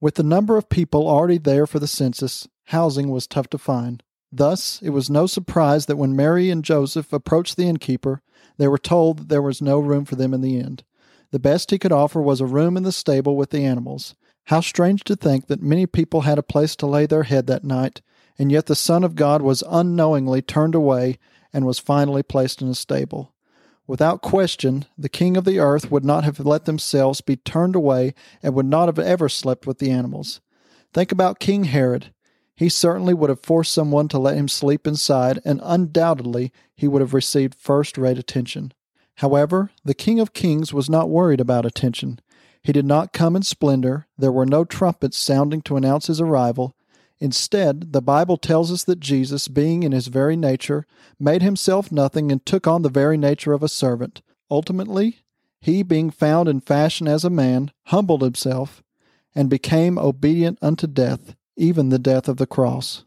With the number of people already there for the census, housing was tough to find. Thus, it was no surprise that when Mary and Joseph approached the innkeeper, they were told that there was no room for them in the inn. The best he could offer was a room in the stable with the animals. How strange to think that many people had a place to lay their head that night, and yet the Son of God was unknowingly turned away and was finally placed in a stable. Without question, the king of the earth would not have let themselves be turned away and would not have ever slept with the animals. Think about King Herod. He certainly would have forced someone to let him sleep inside, and undoubtedly he would have received first rate attention. However, the King of Kings was not worried about attention. He did not come in splendor, there were no trumpets sounding to announce his arrival. Instead, the Bible tells us that Jesus, being in his very nature, made himself nothing and took on the very nature of a servant. Ultimately, he, being found in fashion as a man, humbled himself and became obedient unto death, even the death of the cross.